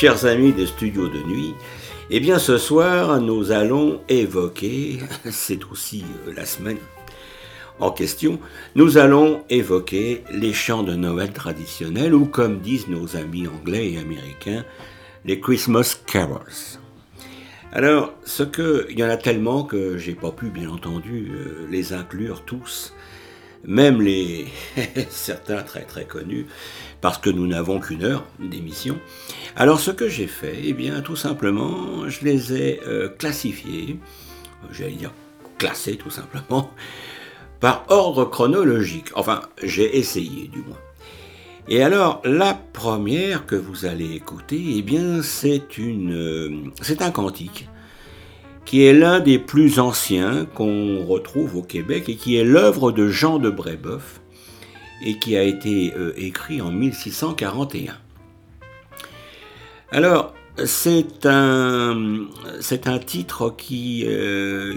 chers amis des studios de nuit. Eh bien, ce soir, nous allons évoquer, c'est aussi euh, la semaine en question, nous allons évoquer les chants de Noël traditionnels, ou comme disent nos amis anglais et américains, les Christmas carols. Alors, ce que, il y en a tellement que j'ai pas pu, bien entendu, euh, les inclure tous, même les certains très très connus, parce que nous n'avons qu'une heure d'émission. Alors, ce que j'ai fait, eh bien, tout simplement, je les ai euh, classifiés, j'allais dire classés tout simplement, par ordre chronologique. Enfin, j'ai essayé du moins. Et alors, la première que vous allez écouter, eh bien, c'est une, euh, c'est un cantique qui est l'un des plus anciens qu'on retrouve au Québec et qui est l'œuvre de Jean de Brébeuf et qui a été euh, écrit en 1641. Alors, c'est un, c'est un titre qui, euh,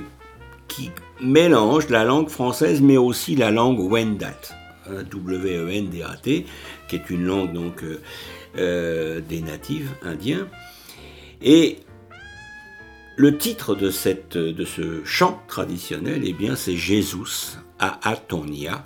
qui mélange la langue française mais aussi la langue Wendat, W-E-N-D-A-T, qui est une langue donc euh, des natifs indiens. Et le titre de, cette, de ce chant traditionnel, eh bien, c'est Jésus à Atonia,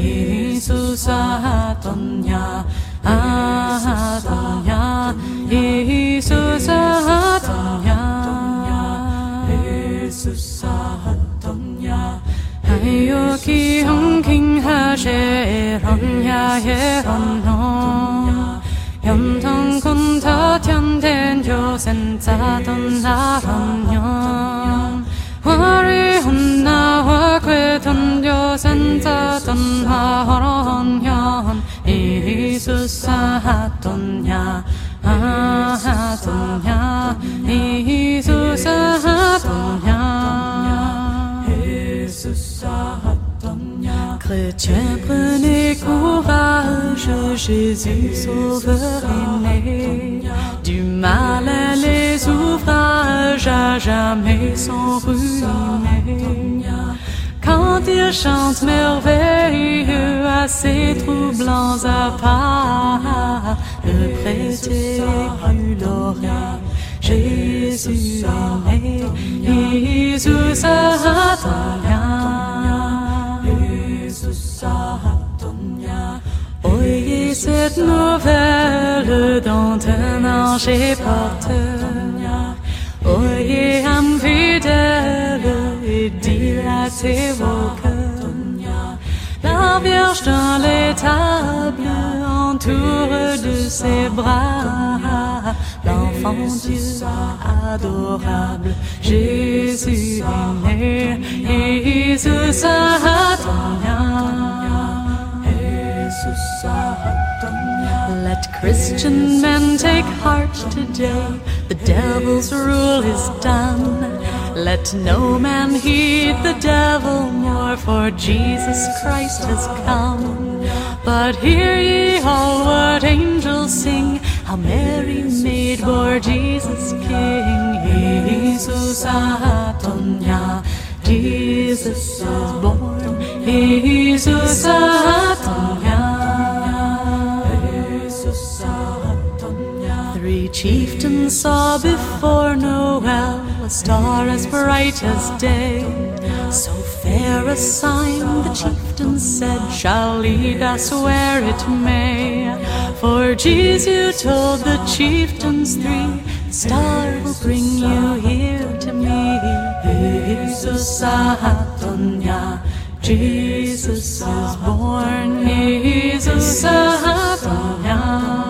Yesusa tonya ah tonya Yesusa tonya Yesusa tonya hayo ki hong king ha she ron ya ye ron no yam thong kun tha tian den yo sen ta ton la ron yo hoa ri hun na hoa kwe Isus sa ha don ya Chrétien, prenez courage, Jésus sauveur est né. Du mal les ouvrages à jamais sont ruinés. Quand il chante merveilleux à ses troublants appas, le prêter l'oreille. Jésus est né, Jésus Oyez cette nouvelle dont un ange est porteur. Oyez âme fidèle et dilatez vos cœurs. La Vierge dans l'étable entoure de ses bras l'enfant Dieu adorable. Jésus est né, Jésus Let Christian men take heart today. The devil's rule is done. Let no man heed the devil more, for Jesus Christ has come. But hear ye all what angels sing, how Mary maid bore Jesus King. Jesus Atonia, Jesus is born. Jesus Atonia. Three chieftains saw before Noel a star as bright as day. So fair a sign, the chieftain said, shall lead us where it may. For Jesus, told the chieftains three, the star will bring you here to me. Jesus Atonia, Jesus is born. Jesus Atonia,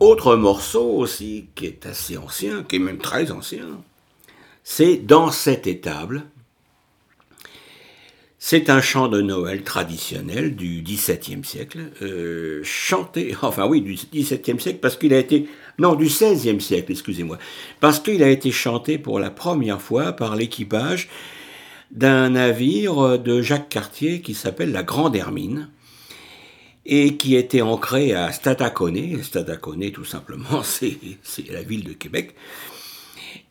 Autre morceau aussi qui est assez ancien, qui est même très ancien, c'est Dans cette étable c'est un chant de Noël traditionnel du XVIIe siècle, euh, chanté, enfin oui, du XVIIe siècle, parce qu'il a été, non, du XVIe siècle, excusez-moi, parce qu'il a été chanté pour la première fois par l'équipage d'un navire de Jacques Cartier qui s'appelle la Grande Hermine, et qui était ancré à Stadacone. Stadacone, tout simplement, c'est la ville de Québec.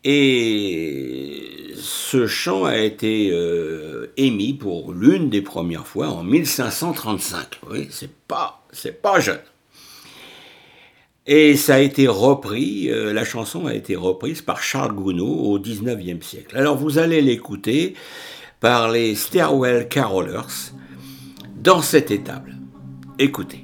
Et ce chant a été euh, émis pour l'une des premières fois en 1535. Oui, c'est pas, c'est pas jeune. Et ça a été repris, euh, la chanson a été reprise par Charles Gounod au 19e siècle. Alors vous allez l'écouter par les Stairwell Carolers dans cette étable. Écoutez.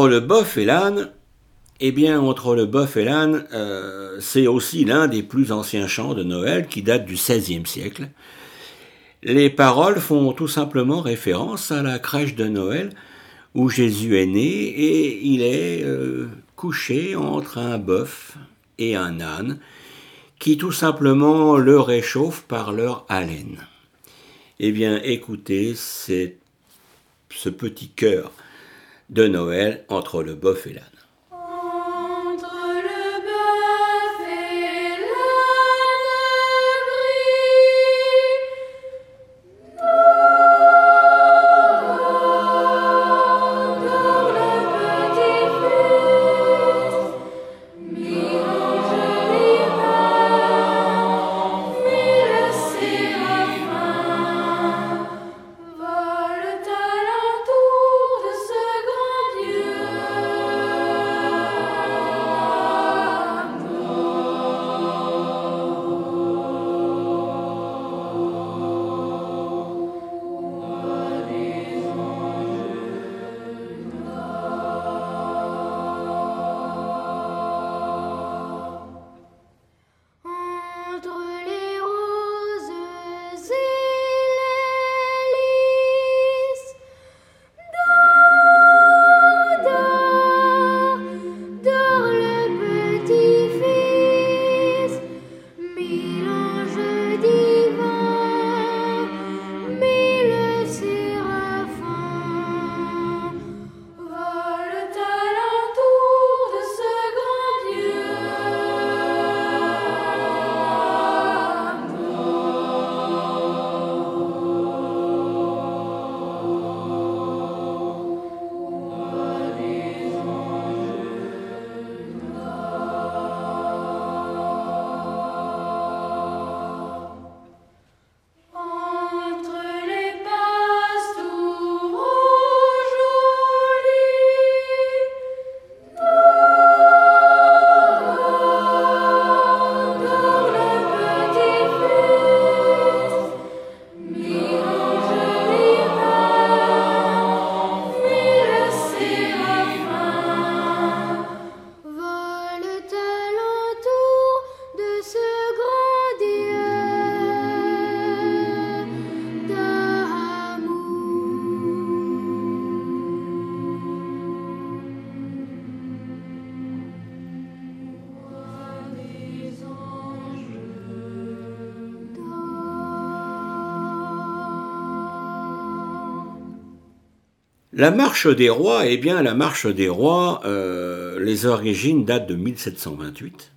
Entre le bœuf et l'âne, eh bien, entre le bœuf et l'âne, euh, c'est aussi l'un des plus anciens chants de Noël qui date du XVIe siècle. Les paroles font tout simplement référence à la crèche de Noël où Jésus est né et il est euh, couché entre un bœuf et un âne qui tout simplement le réchauffent par leur haleine. Eh bien, écoutez, c'est ce petit cœur de Noël entre le bœuf et l'âne. La marche des rois, eh bien, la marche des rois, euh, les origines datent de 1728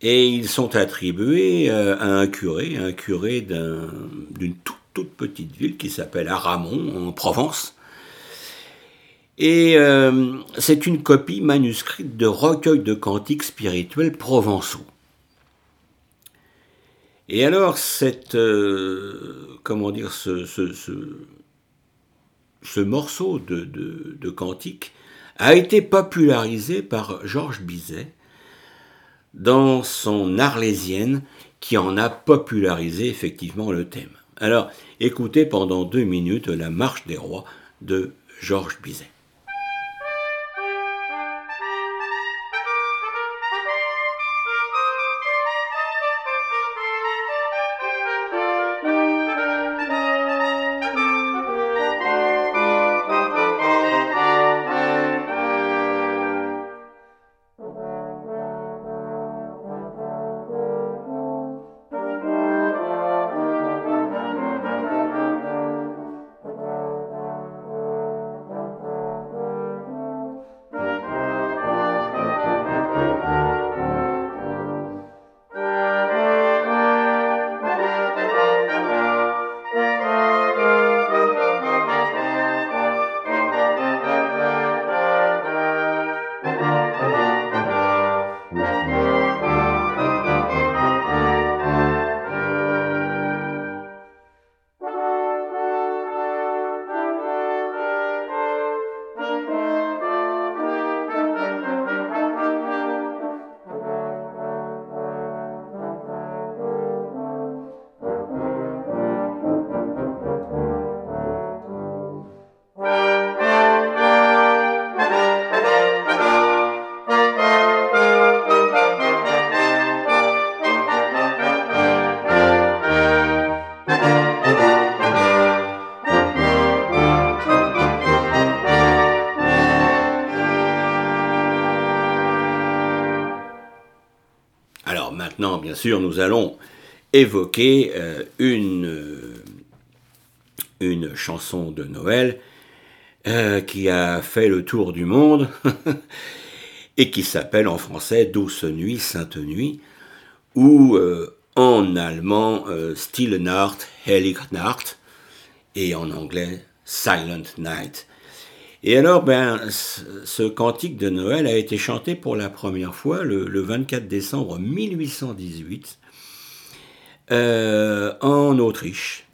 et ils sont attribués euh, à un curé, un curé d'une toute, petite ville qui s'appelle Aramon en Provence. Et euh, c'est une copie manuscrite de recueil de cantiques spirituels provençaux. Et alors, cette, comment dire, ce morceau de, de, cantique a été popularisé par Georges Bizet dans son Arlésienne qui en a popularisé effectivement le thème. Alors écoutez pendant deux minutes la marche des rois de Georges Bizet. Sûr, nous allons évoquer euh, une, euh, une chanson de Noël euh, qui a fait le tour du monde et qui s'appelle en français Douce Nuit, Sainte Nuit, ou en allemand Stille Nacht, Heilige Nacht, et en anglais Silent Night. Et alors, ben, ce cantique de Noël a été chanté pour la première fois le, 24 décembre 1818 euh, en Autriche,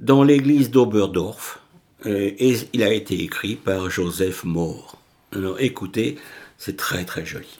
dans l'église d'Oberdorf, euh, et il a été écrit par Joseph Moore. Alors écoutez, c'est très très joli.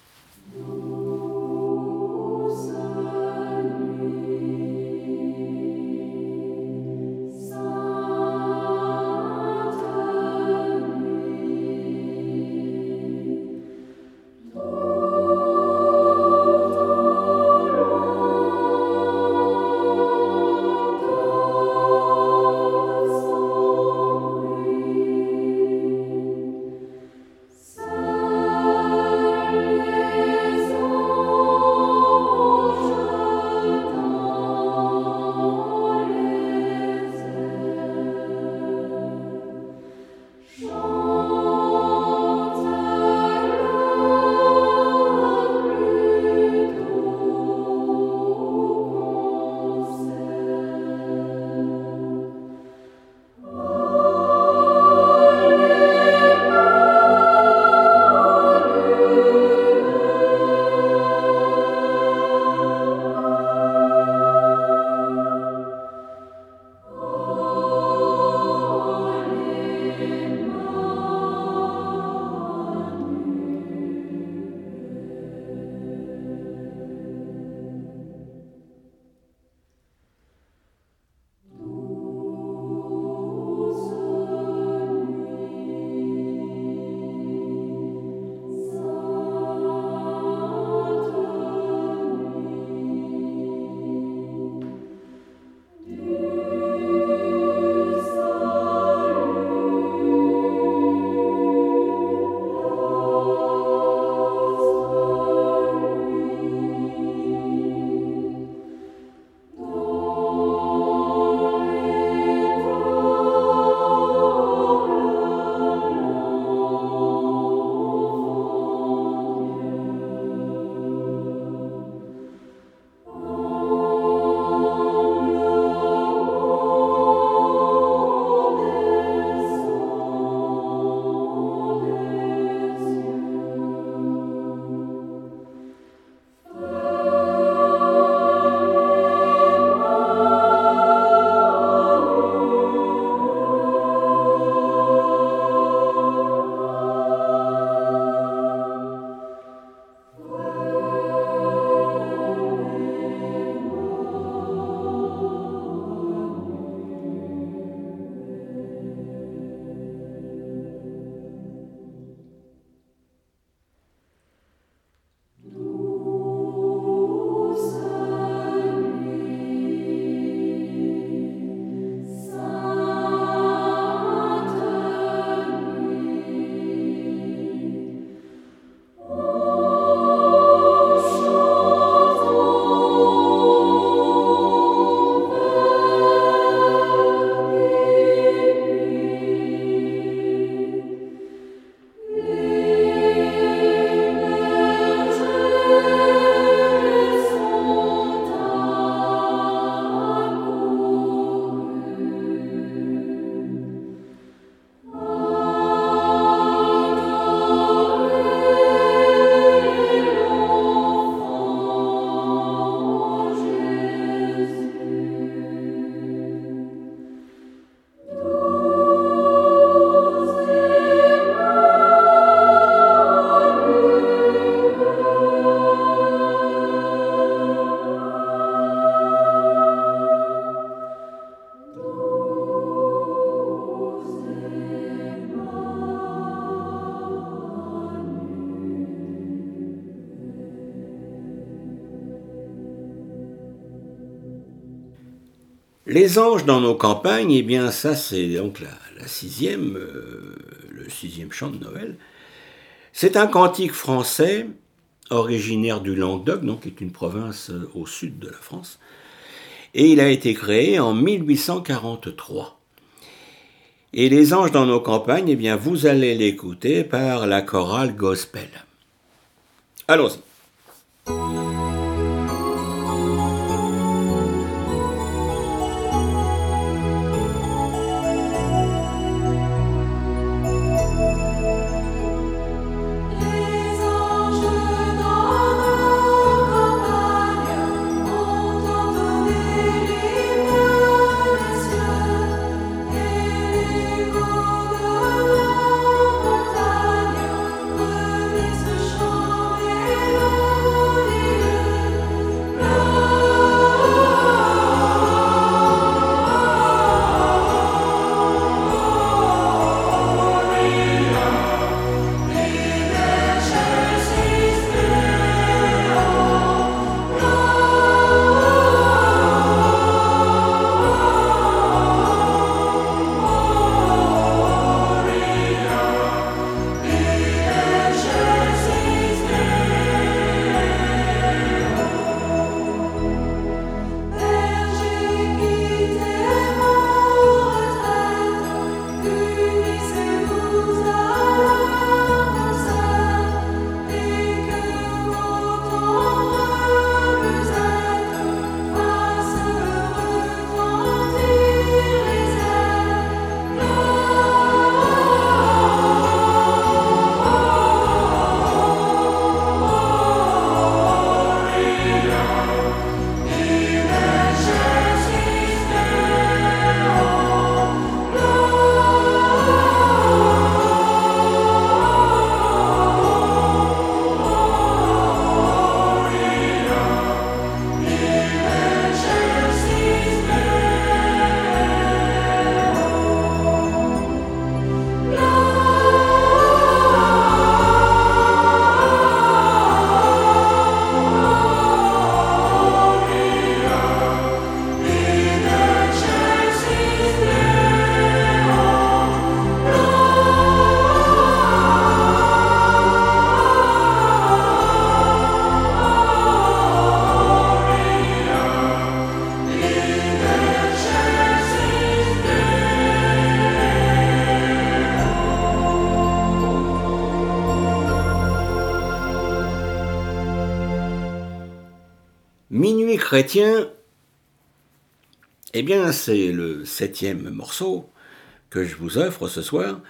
Les anges dans nos campagnes, eh bien ça c'est donc la, sixième, euh, le sixième chant de Noël. C'est un cantique français originaire du Languedoc, donc qui est une province euh, au sud de la France, et il a été créé en 1843. Et les anges dans nos campagnes, eh bien vous allez l'écouter par la chorale gospel. Allons-y. Chrétien, eh bien, c'est le septième morceau que je vous offre ce soir.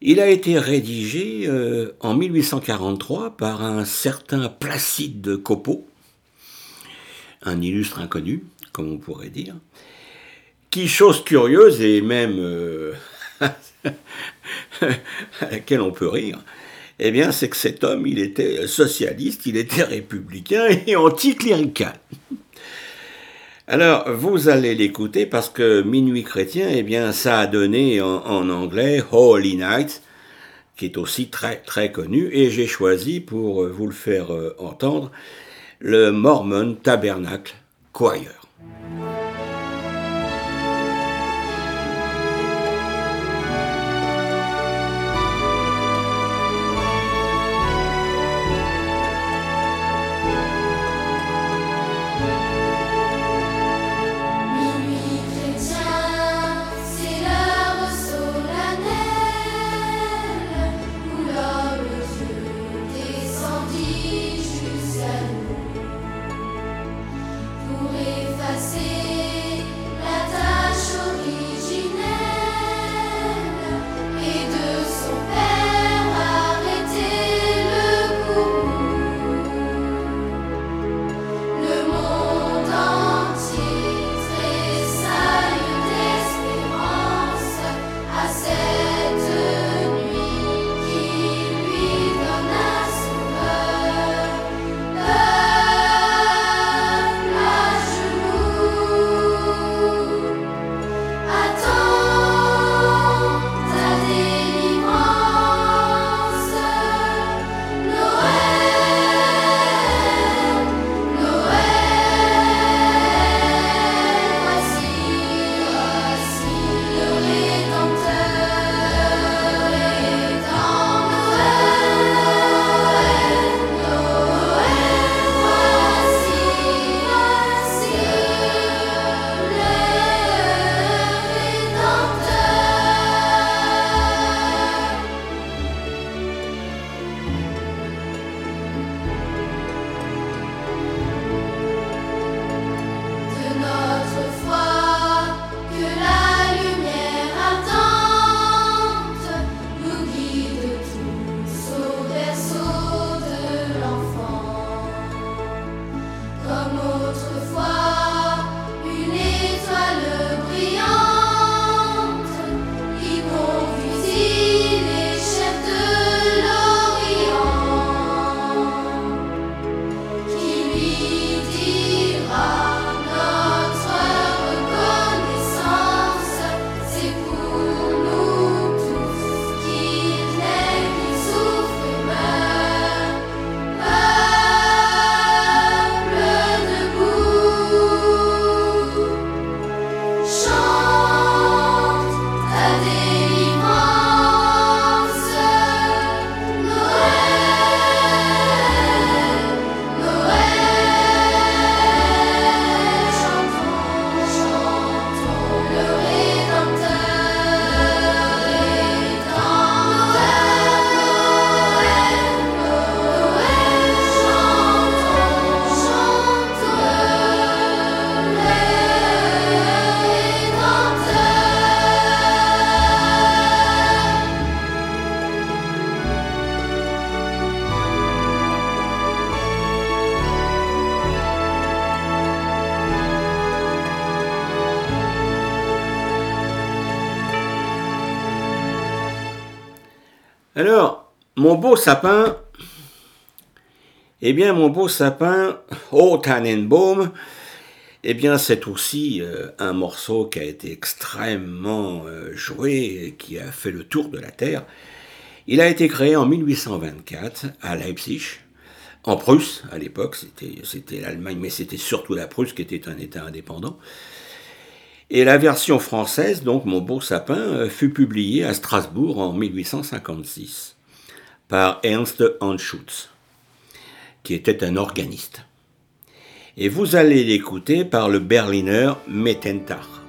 Il a été rédigé euh, en 1843 par un certain Placide de Copeau, un illustre inconnu, comme on pourrait dire, qui, chose curieuse et même euh, à laquelle on peut rire, eh bien, c'est que cet homme, il était socialiste, il était républicain et anticlérical. Alors, vous allez l'écouter parce que Minuit chrétien, eh bien, ça a donné en, anglais Holy Night, qui est aussi très très connu, et j'ai choisi pour vous le faire euh, entendre le Mormon Tabernacle Choir. Alors, mon beau sapin, eh bien, mon beau sapin, Oh Tannenbaum, eh bien, c'est aussi euh, un morceau qui a été extrêmement euh, joué, qui a fait le tour de la Terre. Il a été créé en 1824 à Leipzig, en Prusse, à l'époque, c'était l'Allemagne, mais c'était surtout la Prusse qui était un État indépendant. Et la version française, donc Mon beau sapin, euh, fut publiée à Strasbourg en 1856 par Ernst Anschutz, qui était un organiste et vous allez l'écouter par le Berliner Mettentach.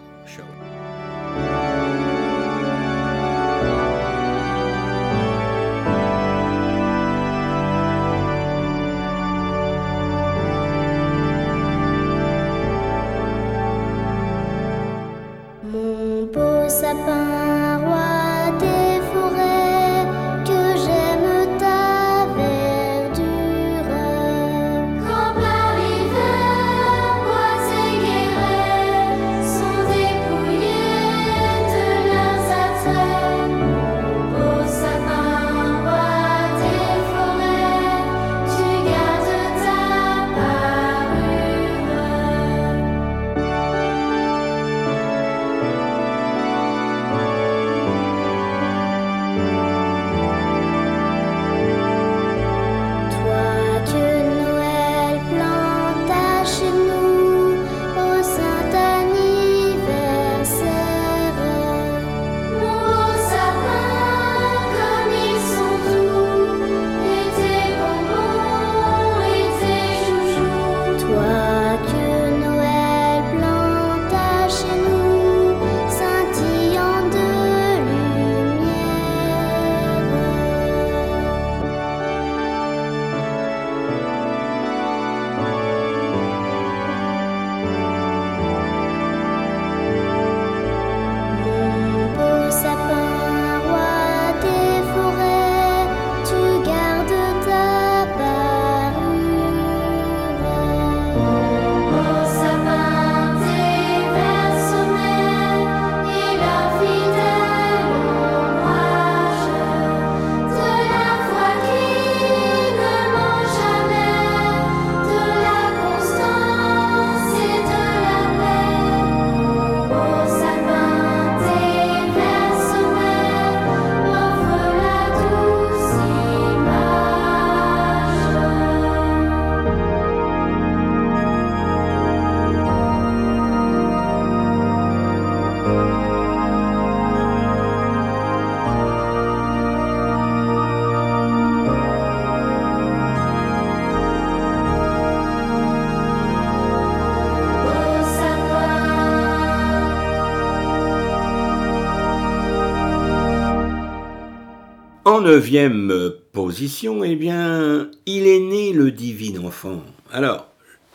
Neuvième position, eh bien, il est né le divin enfant. Alors,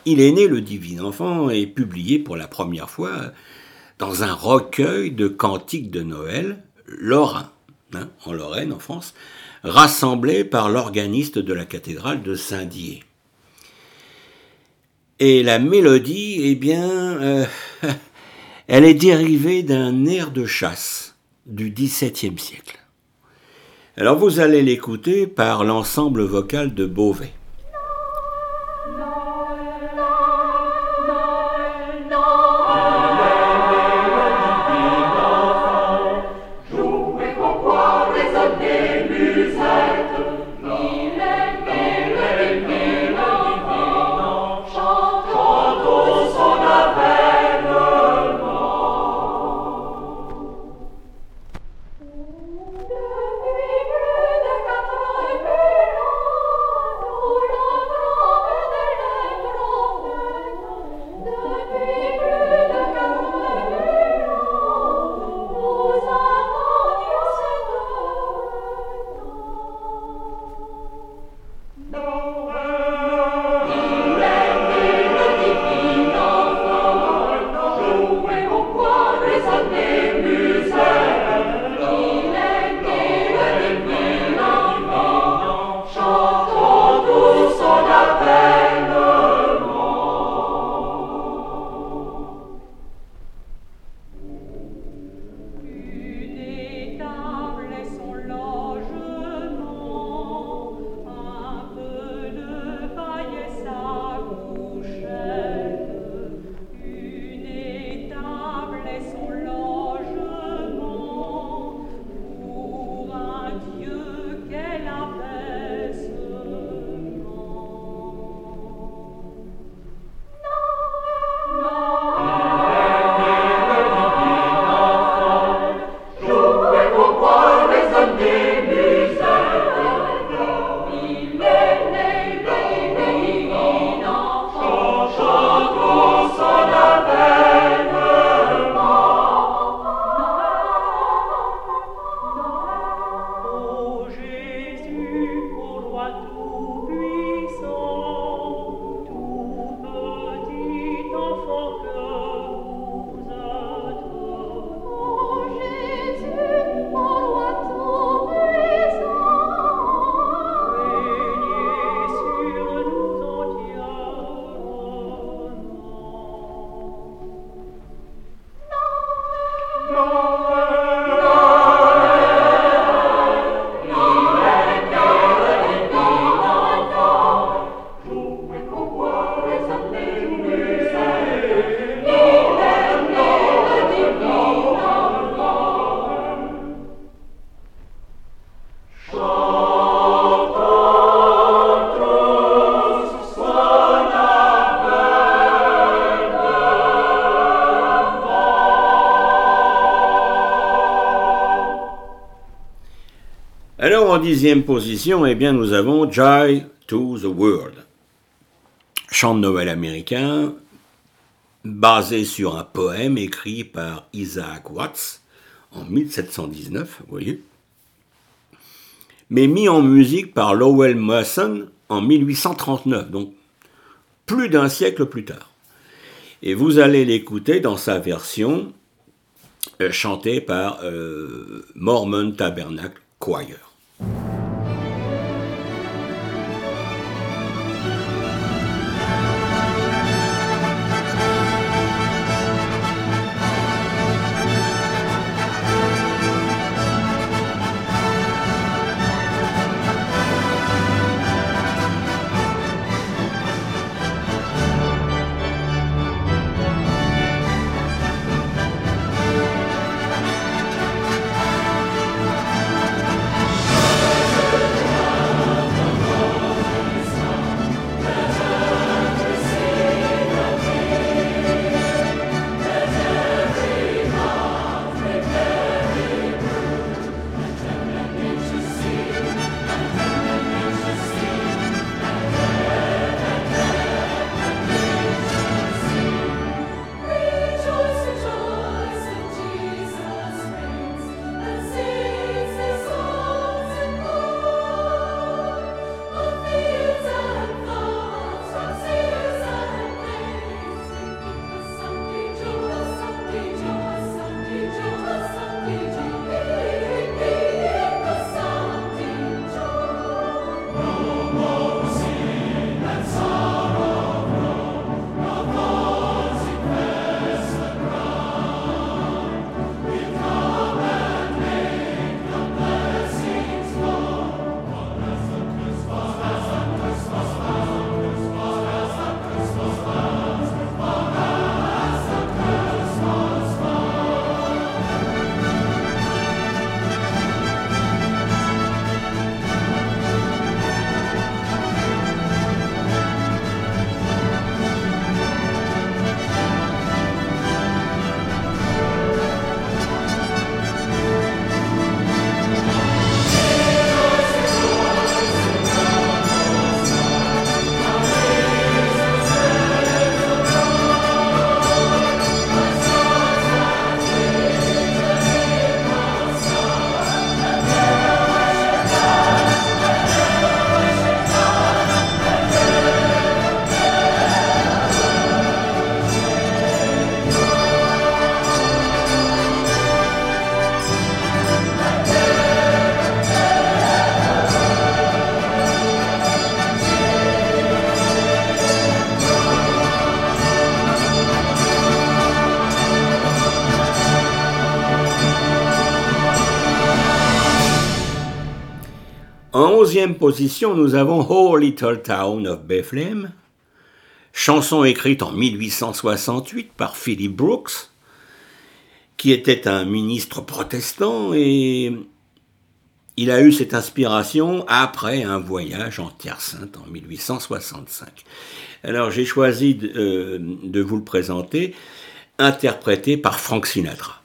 il est né le divin enfant et publié pour la première fois dans un recueil de cantiques de Noël lorrain, hein, en Lorraine, en France, rassemblé par l'organiste de la cathédrale de Saint-Dié. Et la mélodie, eh bien, euh, elle est dérivée d'un air de chasse du XVIIe siècle. Alors vous allez l'écouter par l'ensemble vocal de Beauvais. Position, eh bien, nous avons Joy to the World. Chant de Noël américain, basé sur un poème écrit par Isaac Watts en 1719, vous voyez, mais mis en musique par Lowell Mason en 1839, donc plus d'un siècle plus tard. Et vous allez l'écouter dans sa version euh, chantée par euh, Mormon Tabernacle Choir. Position, nous avons Oh Little Town of Bethlehem, chanson écrite en 1868 par Philip Brooks, qui était un ministre protestant et il a eu cette inspiration après un voyage en Terre Sainte en 1865. Alors j'ai choisi de, euh, de vous le présenter, interprété par Frank Sinatra.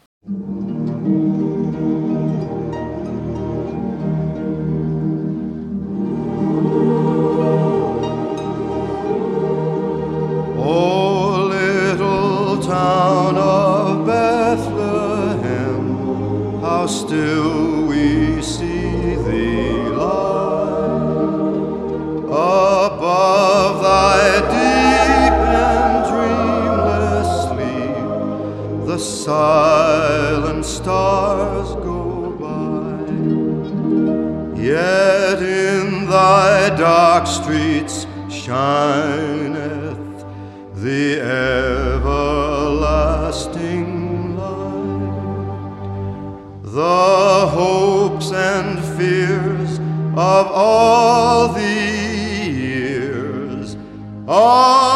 Yet in thy dark streets shineth the everlasting light. The hopes and fears of all the years are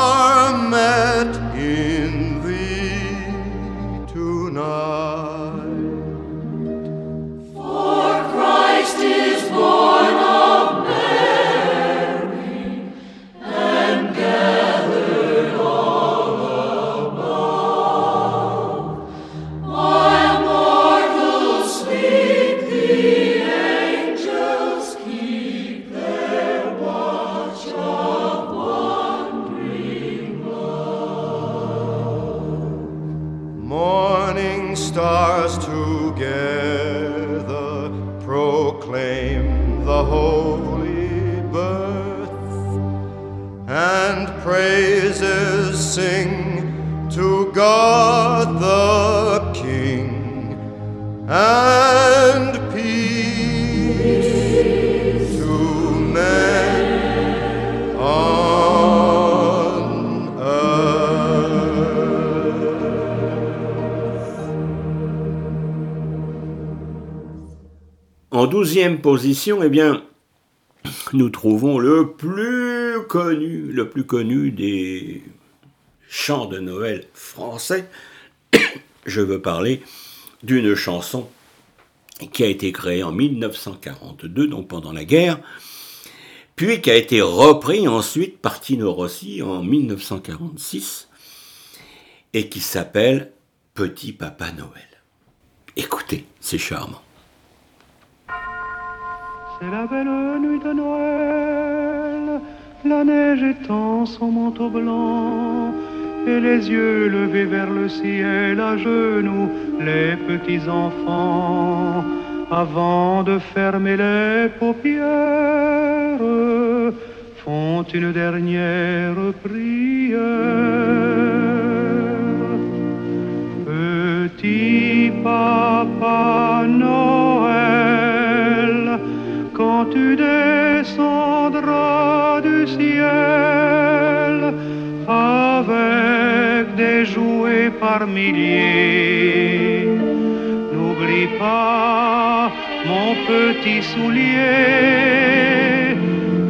Position, eh bien, nous trouvons le plus connu, le plus connu des chants de Noël français. Je veux parler d'une chanson qui a été créée en 1942, donc pendant la guerre, puis qui a été repris ensuite par Tino Rossi en 1946, et qui s'appelle Petit Papa Noël. Écoutez, c'est charmant. C'est la belle nuit de Noël, la neige étend son manteau blanc, et les yeux levés vers le ciel. À genoux, les petits enfants, avant de fermer les paupières, font une dernière prière. Petit papa Noël, quand tu descendras du ciel avec des jouets par milliers, n'oublie pas mon petit soulier,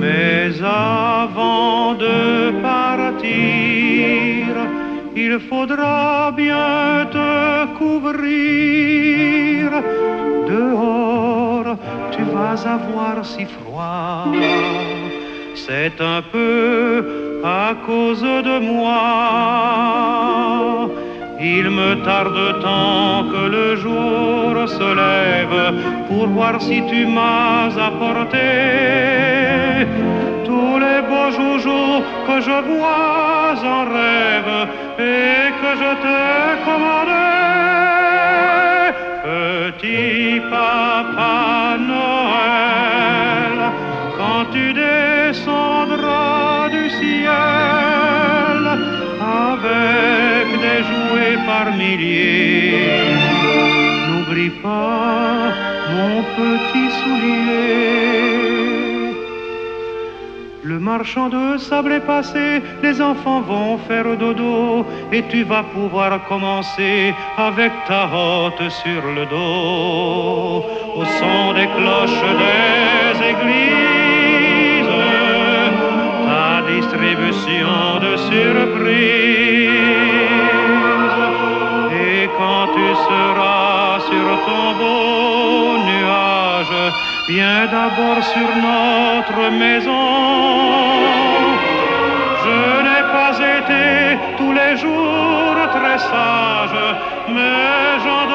mais avant de partir, il faudra bien te couvrir. Vas avoir si froid. C'est un peu à cause de moi. Il me tarde tant que le jour se lève pour voir si tu m'as apporté tous les beaux joujoux que je vois en rêve et que je t'ai commandé. Petit papa Noël, quand tu descendras du ciel avec des jouets par milliers, n'oublie pas mon petit soulier. Le marchand de sable est passé, les enfants vont faire dodo et tu vas pouvoir commencer avec ta hotte sur le dos au son des cloches des églises, ta distribution de surprises. Et quand tu seras sur ton beau viens d'abord sur notre maison. Je n'ai pas été tous les jours très sage, mais j'en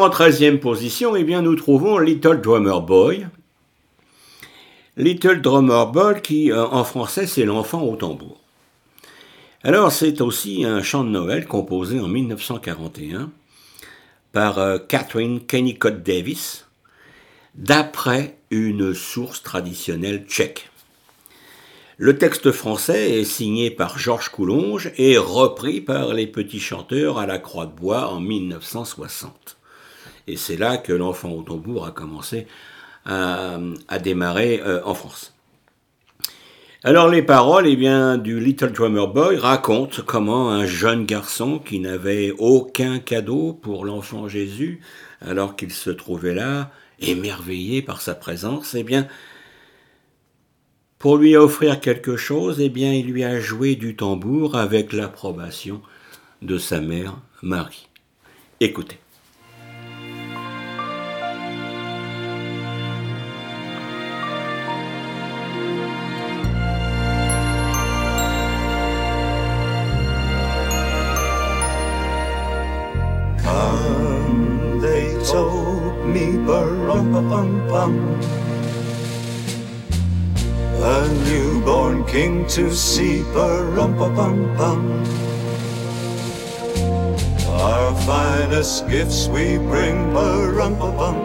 en 13e position, eh bien, nous trouvons Little Drummer Boy. Little Drummer Boy qui, euh, en français, c'est l'enfant au tambour. Alors c'est aussi un chant de Noël composé en 1941 par euh, Catherine Kennicott Davis, d'après une source traditionnelle tchèque. Le texte français est signé par Georges Coulonge et repris par les petits chanteurs à la Croix de Bois en 1960. Et c'est là que l'enfant au tambour a commencé à, démarrer euh, en France. Alors les paroles eh du Little Drummer Boy racontent comment un jeune garçon qui n'avait aucun cadeau pour l'enfant Jésus, alors qu'il se trouvait là, émerveillé par sa présence, eh bien, pour lui offrir quelque chose, eh il lui a joué du tambour avec l'approbation de sa mère Marie. Écoutez. Bum A newborn king to see, bum bum Our finest gifts we bring, bum bum bum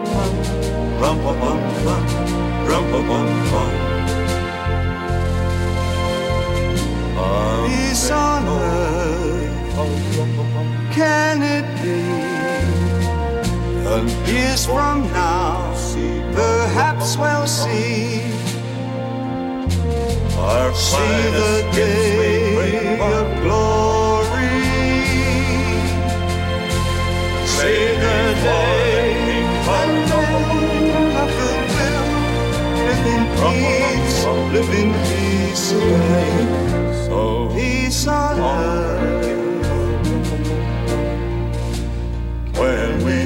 rum bum bum rum bum bum Peace on earth. Can it be? And years from now, perhaps we'll see. Our see the day of glory. See the day when men of goodwill live in peace, live in peace again. So peace on earth. when we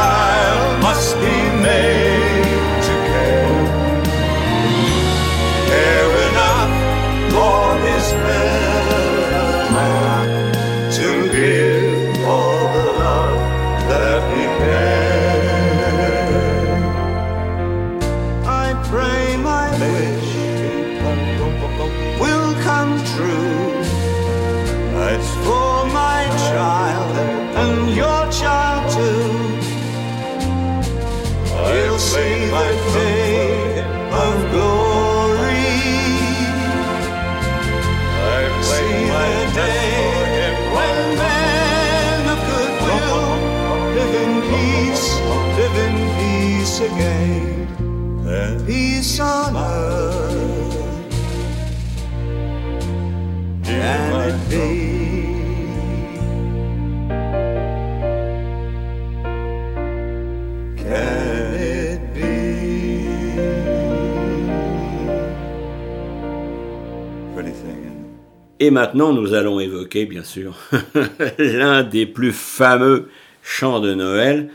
Et maintenant, nous allons évoquer, bien sûr, l'un des plus fameux chants de Noël,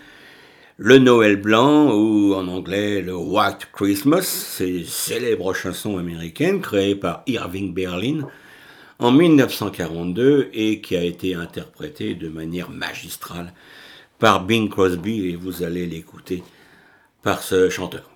le Noël blanc, ou en anglais le White Christmas, c'est une célèbre chanson américaine créée par Irving Berlin en 1942 et qui a été interprétée de manière magistrale par Bing Crosby, et vous allez l'écouter par ce chanteur.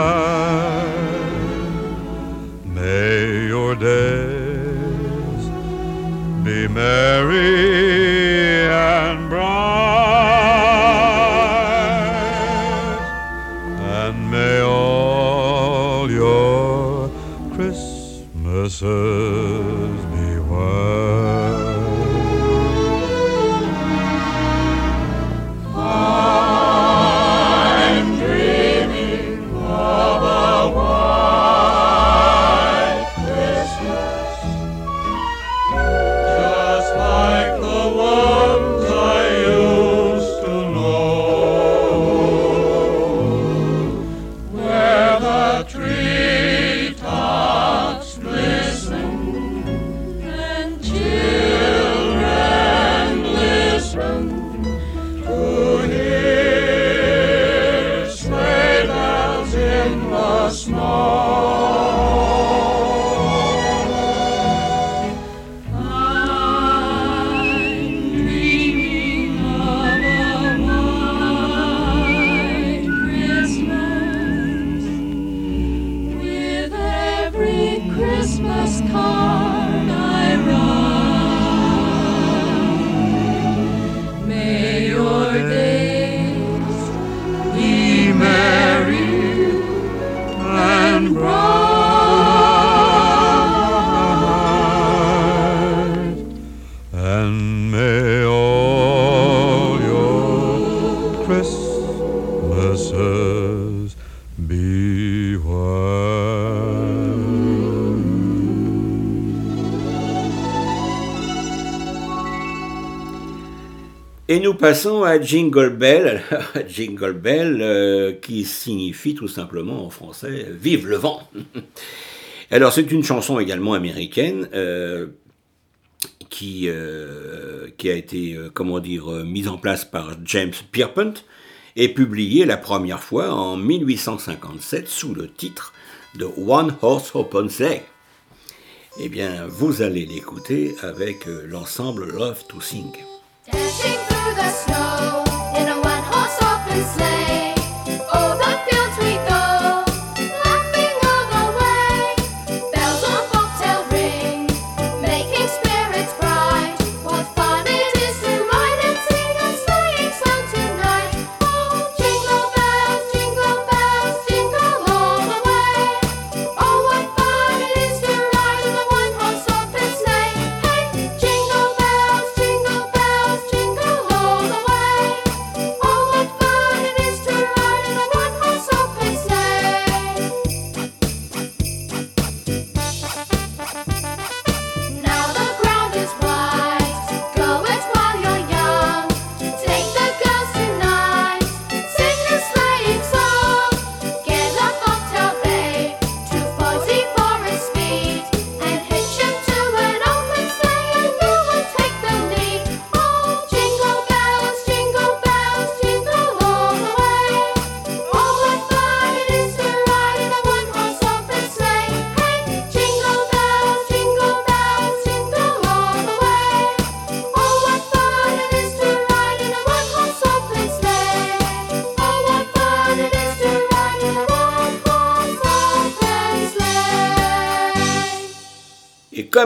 Merry and bright, and may all your Christmases nous passons à Jingle Bell, Jingle Bell euh, qui signifie tout simplement en français Vive le vent. Alors c'est une chanson également américaine euh, qui, euh, qui a été comment dire mise en place par James Pierpont et publiée la première fois en 1857 sous le titre de One Horse Open Sleigh. Eh bien, vous allez l'écouter avec l'ensemble Love to Sing. slave.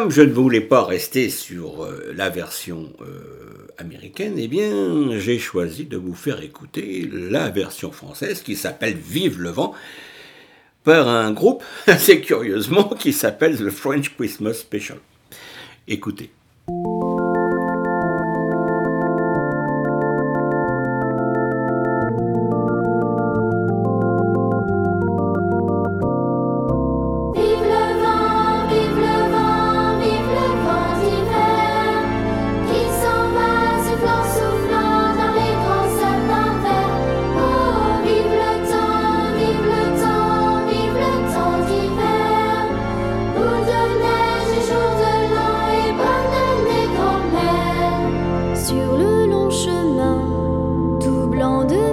comme je ne voulais pas rester sur euh, la version euh, américaine, eh bien, j'ai choisi de vous faire écouter la version française qui s'appelle Vive le vent par un groupe assez curieusement qui s'appelle The French Christmas Special. Écoutez. chemin tout blanc de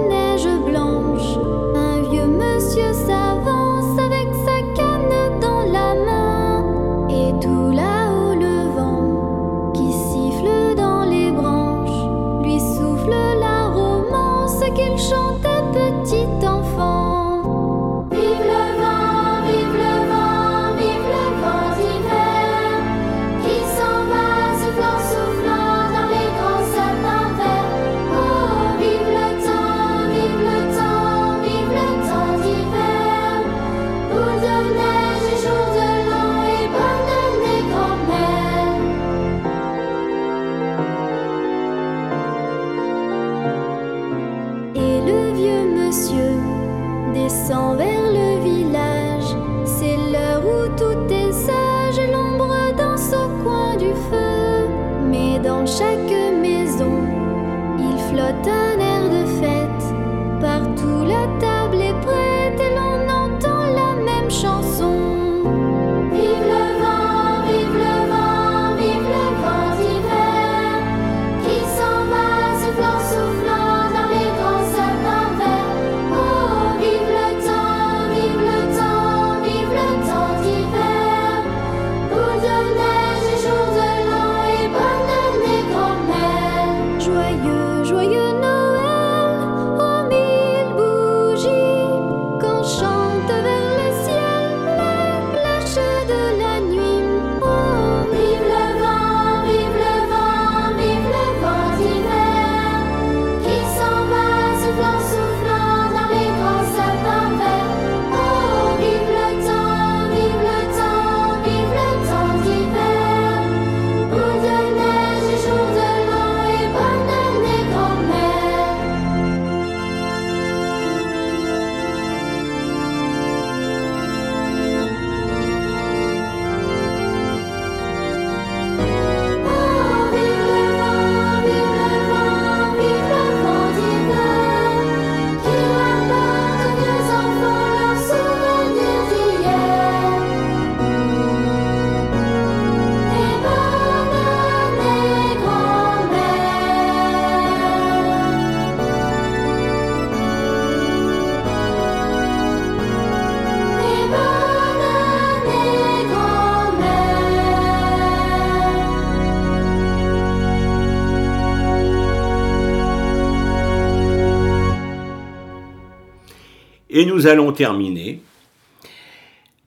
Et nous allons terminer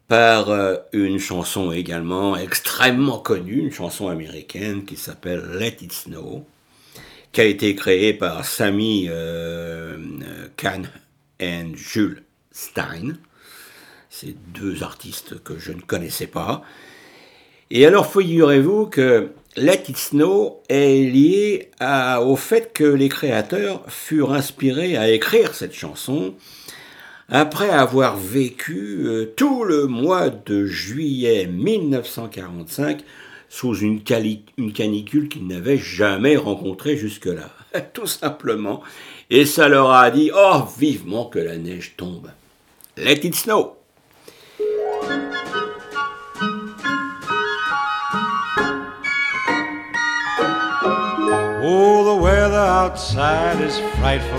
par euh, une chanson également extrêmement connue, une chanson américaine qui s'appelle Let It Snow, qui a été créée par Sammy euh, Kahn et Jules Stein. Ces deux artistes que je ne connaissais pas. Et alors, figurez-vous que Let It Snow est lié au fait que les créateurs furent inspirés à écrire cette chanson après avoir vécu euh, tout le mois de juillet 1945 sous une, canicule qu'ils n'avaient jamais rencontrée jusque-là. tout simplement. Et ça leur a dit, oh, vivement que la neige tombe. Let it snow. Oh, the weather outside is frightful,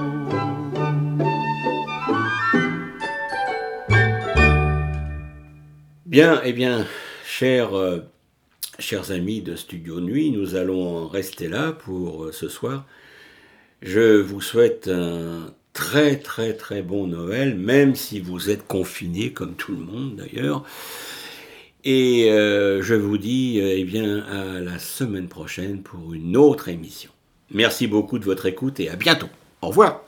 Bien, eh bien, chers, euh, chers amis de Studio Nuit, nous allons rester là pour euh, ce soir. Je vous souhaite un très très très bon Noël, même si vous êtes confinés comme tout le monde d'ailleurs. Et euh, je vous dis eh bien à la semaine prochaine pour une autre émission. Merci beaucoup de votre écoute et à bientôt. Au revoir.